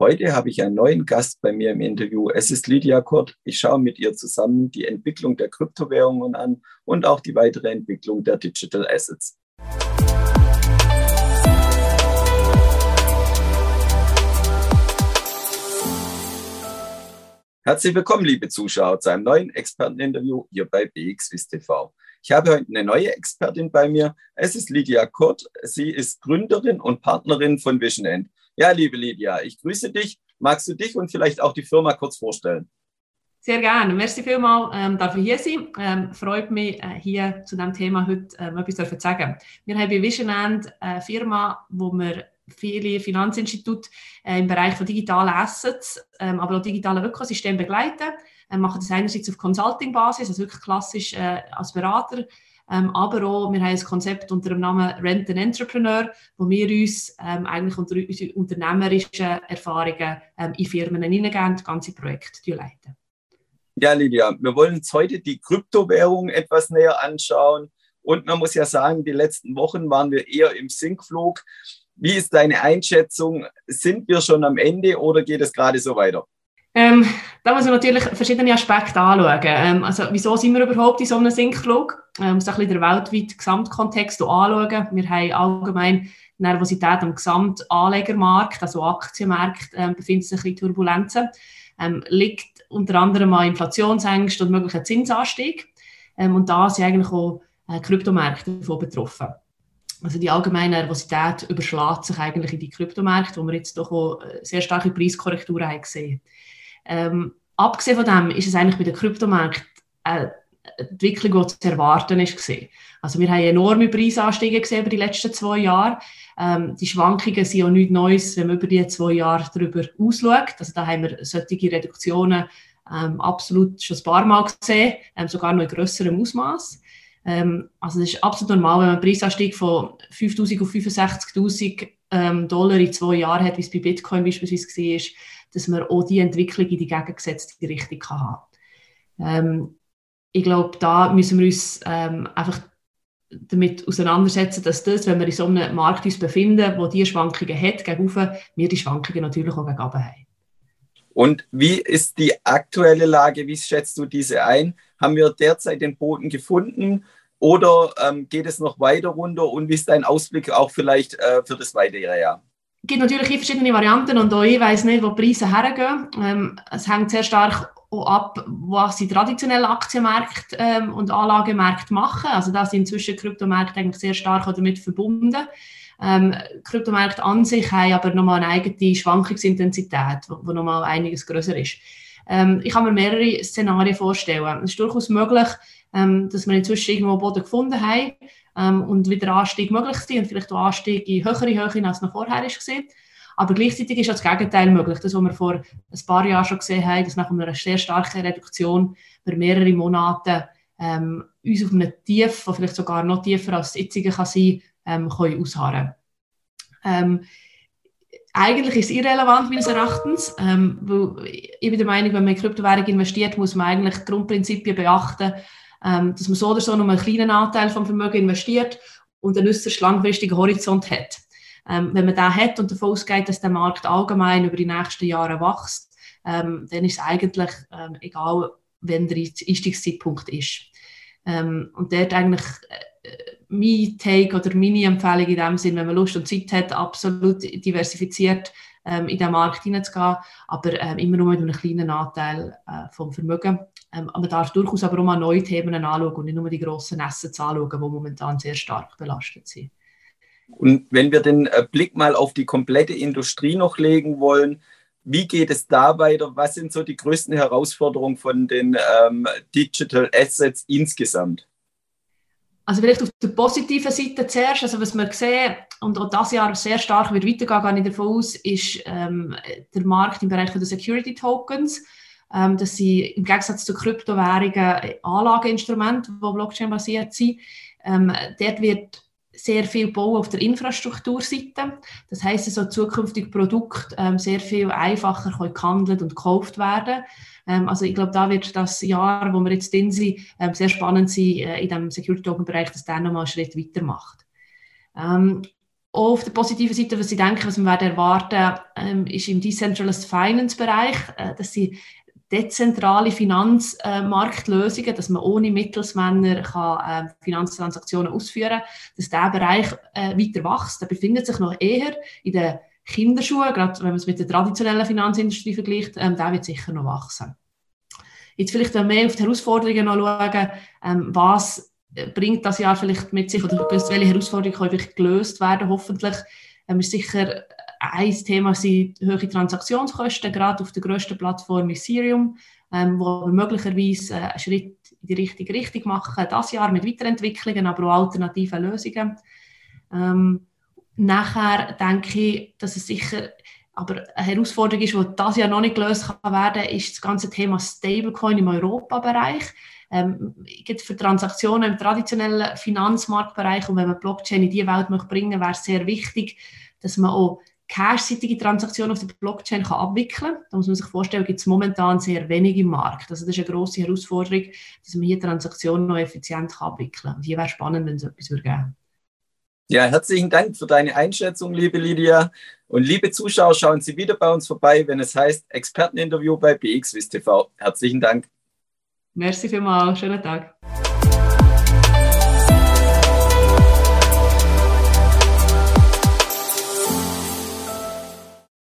Heute habe ich einen neuen Gast bei mir im Interview. Es ist Lydia Kurt. Ich schaue mit ihr zusammen die Entwicklung der Kryptowährungen an und auch die weitere Entwicklung der Digital Assets. Herzlich willkommen, liebe Zuschauer, zu einem neuen Experteninterview hier bei BXWIS TV. Ich habe heute eine neue Expertin bei mir. Es ist Lydia Kurt. Sie ist Gründerin und Partnerin von Vision End. Ja, liebe Lydia, ich grüße dich. Magst du dich und vielleicht auch die Firma kurz vorstellen? Sehr gerne. Merci vielmals, ähm, ich hier sein. Ähm, freut mich, äh, hier zu diesem Thema heute ähm, etwas zu sagen. Wir haben bei Vision End eine Firma, wo wir viele Finanzinstitute äh, im Bereich von digitalen Assets, ähm, aber auch digitalen Ökosystemen begleiten. Wir machen das einerseits auf Consulting-Basis, also wirklich klassisch äh, als Berater, ähm, aber auch, wir haben ein Konzept unter dem Namen Rent an Entrepreneur, wo wir uns ähm, eigentlich unter unsere unternehmerischen Erfahrungen ähm, in Firmen hineingehen, das ganze Projekt leiten. Ja, Lydia, wir wollen uns heute die Kryptowährung etwas näher anschauen. Und man muss ja sagen, die letzten Wochen waren wir eher im Sinkflug. Wie ist deine Einschätzung? Sind wir schon am Ende oder geht es gerade so weiter? Ähm, da muss man natürlich verschiedene Aspekte anschauen. Ähm, also, wieso sind wir überhaupt in so einem Sinkflug? Ähm, so ein bisschen den weltweiten Gesamtkontext anschauen. Wir haben allgemein Nervosität am Gesamtanlegermarkt, also Aktienmarkt, ähm, befindet sich in Turbulenzen. Ähm, liegt unter anderem an Inflationsängsten und möglichen Zinsanstieg. Ähm, und da sind eigentlich auch äh, Kryptomärkte davon betroffen. Also die allgemeine Nervosität überschlägt sich eigentlich in die Kryptomärkte, wo wir jetzt doch auch äh, sehr starke Preiskorrekturen haben gesehen. Ähm, abgesehen von dem ist es eigentlich bei den Kryptomärkten eine Entwicklung, die zu erwarten ist. Also wir haben enorme Preisanstiege gesehen über die letzten zwei Jahre. Ähm, die Schwankungen sind auch nichts Neues, wenn man über die zwei Jahre darüber ausschaut. Also da haben wir solche Reduktionen ähm, absolut schon ein paar Mal gesehen, ähm, sogar noch in grösserem Ausmaß. Ähm, also es ist absolut normal, wenn man einen Preisanstieg von 5'000 auf 65'000 ähm, Dollar in zwei Jahren hat, wie es bei Bitcoin beispielsweise war, dass man auch die Entwicklung in die gegengesetzte Richtung kann haben ähm, Ich glaube, da müssen wir uns ähm, einfach damit auseinandersetzen, dass das, wenn wir in so einem Markt uns befinden, wo diese Schwankungen hat, gegenüber, wir die Schwankungen natürlich auch gegen haben. Und wie ist die aktuelle Lage? Wie schätzt du diese ein? Haben wir derzeit den Boden gefunden oder ähm, geht es noch weiter runter? Und wie ist dein Ausblick auch vielleicht äh, für das weitere Jahr? Gibt natürlich verschiedene Varianten und auch ich weiß nicht, wo die Preise hergehen. Ähm, es hängt sehr stark ab, was die traditionellen Aktienmärkte ähm, und Anlagemärkte machen. Also da sind inzwischen Kryptomärkte eigentlich sehr stark damit verbunden. Ähm, Kryptomärkte an sich haben aber nochmal eine eigene Schwankungsintensität, wo nochmal einiges größer ist. Ähm, ich kann mir mehrere Szenarien vorstellen. Es ist durchaus möglich, ähm, dass wir inzwischen irgendwo Boden gefunden haben ähm, und wieder Anstieg möglich sind und vielleicht auch Anstieg in höhere Höhe als noch vorher war. Aber gleichzeitig ist auch das Gegenteil möglich. Das, was wir vor ein paar Jahren schon gesehen haben, dass nach einer sehr starken Reduktion über mehrere Monate ähm, uns auf einem Tief, das vielleicht sogar noch tiefer als das jetzige kann sein ähm, können ausharren ähm, eigentlich ist es irrelevant, meines Erachtens. Ähm, weil ich bin der Meinung, wenn man in Kryptowährung investiert, muss man eigentlich Grundprinzipien beachten, ähm, dass man so oder so nur einen kleinen Anteil vom Vermögen investiert und einen äußerst langfristigen Horizont hat. Ähm, wenn man da hat und davon ausgeht, dass der Markt allgemein über die nächsten Jahre wächst, ähm, dann ist es eigentlich ähm, egal, wenn der Einstiegszeitpunkt ist. Ähm, und dort eigentlich äh, mein Take oder meine Empfehlung in dem Sinn, wenn man Lust und Zeit hat, absolut diversifiziert ähm, in den Markt hineinzugehen, aber ähm, immer nur mit einem kleinen Anteil äh, vom Vermögen. Ähm, man darf durchaus aber auch mal neue Themen anschauen und nicht nur die grossen Assets anschauen, die momentan sehr stark belastet sind. Und wenn wir den äh, Blick mal auf die komplette Industrie noch legen wollen, wie geht es da weiter? Was sind so die größten Herausforderungen von den ähm, Digital Assets insgesamt? Also vielleicht auf der positiven Seite zuerst, also was wir sehen, und auch dieses Jahr sehr stark wird weitergehen, gehe ich davon aus, ist ähm, der Markt im Bereich der Security Tokens. Ähm, das sind im Gegensatz zu Kryptowährungen Anlageinstrumente, die Blockchain-basiert sind. Ähm, dort wird sehr viel bauen auf der Infrastrukturseite. Das heißt, so zukünftige Produkte ähm, sehr viel einfacher gehandelt und gekauft werden. Ähm, also ich glaube, da wird das Jahr, wo wir jetzt drin sind, ähm, sehr spannend sein äh, in dem Security Token Bereich, dass der nochmal einen Schritt weitermacht. Ähm, auch auf der positiven Seite, was ich denke, was wir erwarten, ähm, ist im Decentralized Finance Bereich, äh, dass sie dezentrale Finanzmarktlösungen, äh, dass man ohne Mittelsmänner kann, äh, Finanztransaktionen ausführen kann, dass dieser Bereich äh, weiter wächst. Der befindet sich noch eher in den Kinderschuhen, gerade wenn man es mit der traditionellen Finanzindustrie vergleicht, ähm, der wird sicher noch wachsen. Jetzt vielleicht mehr auf die Herausforderungen noch schauen, ähm, was bringt das Jahr vielleicht mit sich oder welche Herausforderungen können gelöst werden, hoffentlich. Ähm, ist sicher ein Thema sind hohe Transaktionskosten, gerade auf der grössten Plattform Ethereum, ähm, wo wir möglicherweise äh, einen Schritt in die richtige Richtung machen, das Jahr mit Weiterentwicklungen, aber auch alternativen Lösungen. Ähm, nachher denke ich, dass es sicher aber eine Herausforderung ist, die das Jahr noch nicht gelöst kann werden, ist das ganze Thema Stablecoin im Europabereich. Ähm, für Transaktionen im traditionellen Finanzmarktbereich und wenn man Blockchain in diese Welt möchte bringen wäre es sehr wichtig, dass man auch cash-seitige Transaktionen auf der Blockchain kann abwickeln kann. Da muss man sich vorstellen, gibt es momentan sehr wenig im Markt. Also das ist eine grosse Herausforderung, dass man hier Transaktionen noch effizient kann abwickeln kann. Und hier wäre spannend, wenn es etwas würde geben ja, herzlichen Dank für deine Einschätzung, liebe Lydia. Und liebe Zuschauer, schauen Sie wieder bei uns vorbei, wenn es heißt Experteninterview bei BXWIST TV. Herzlichen Dank. Merci vielmals. Schönen Tag.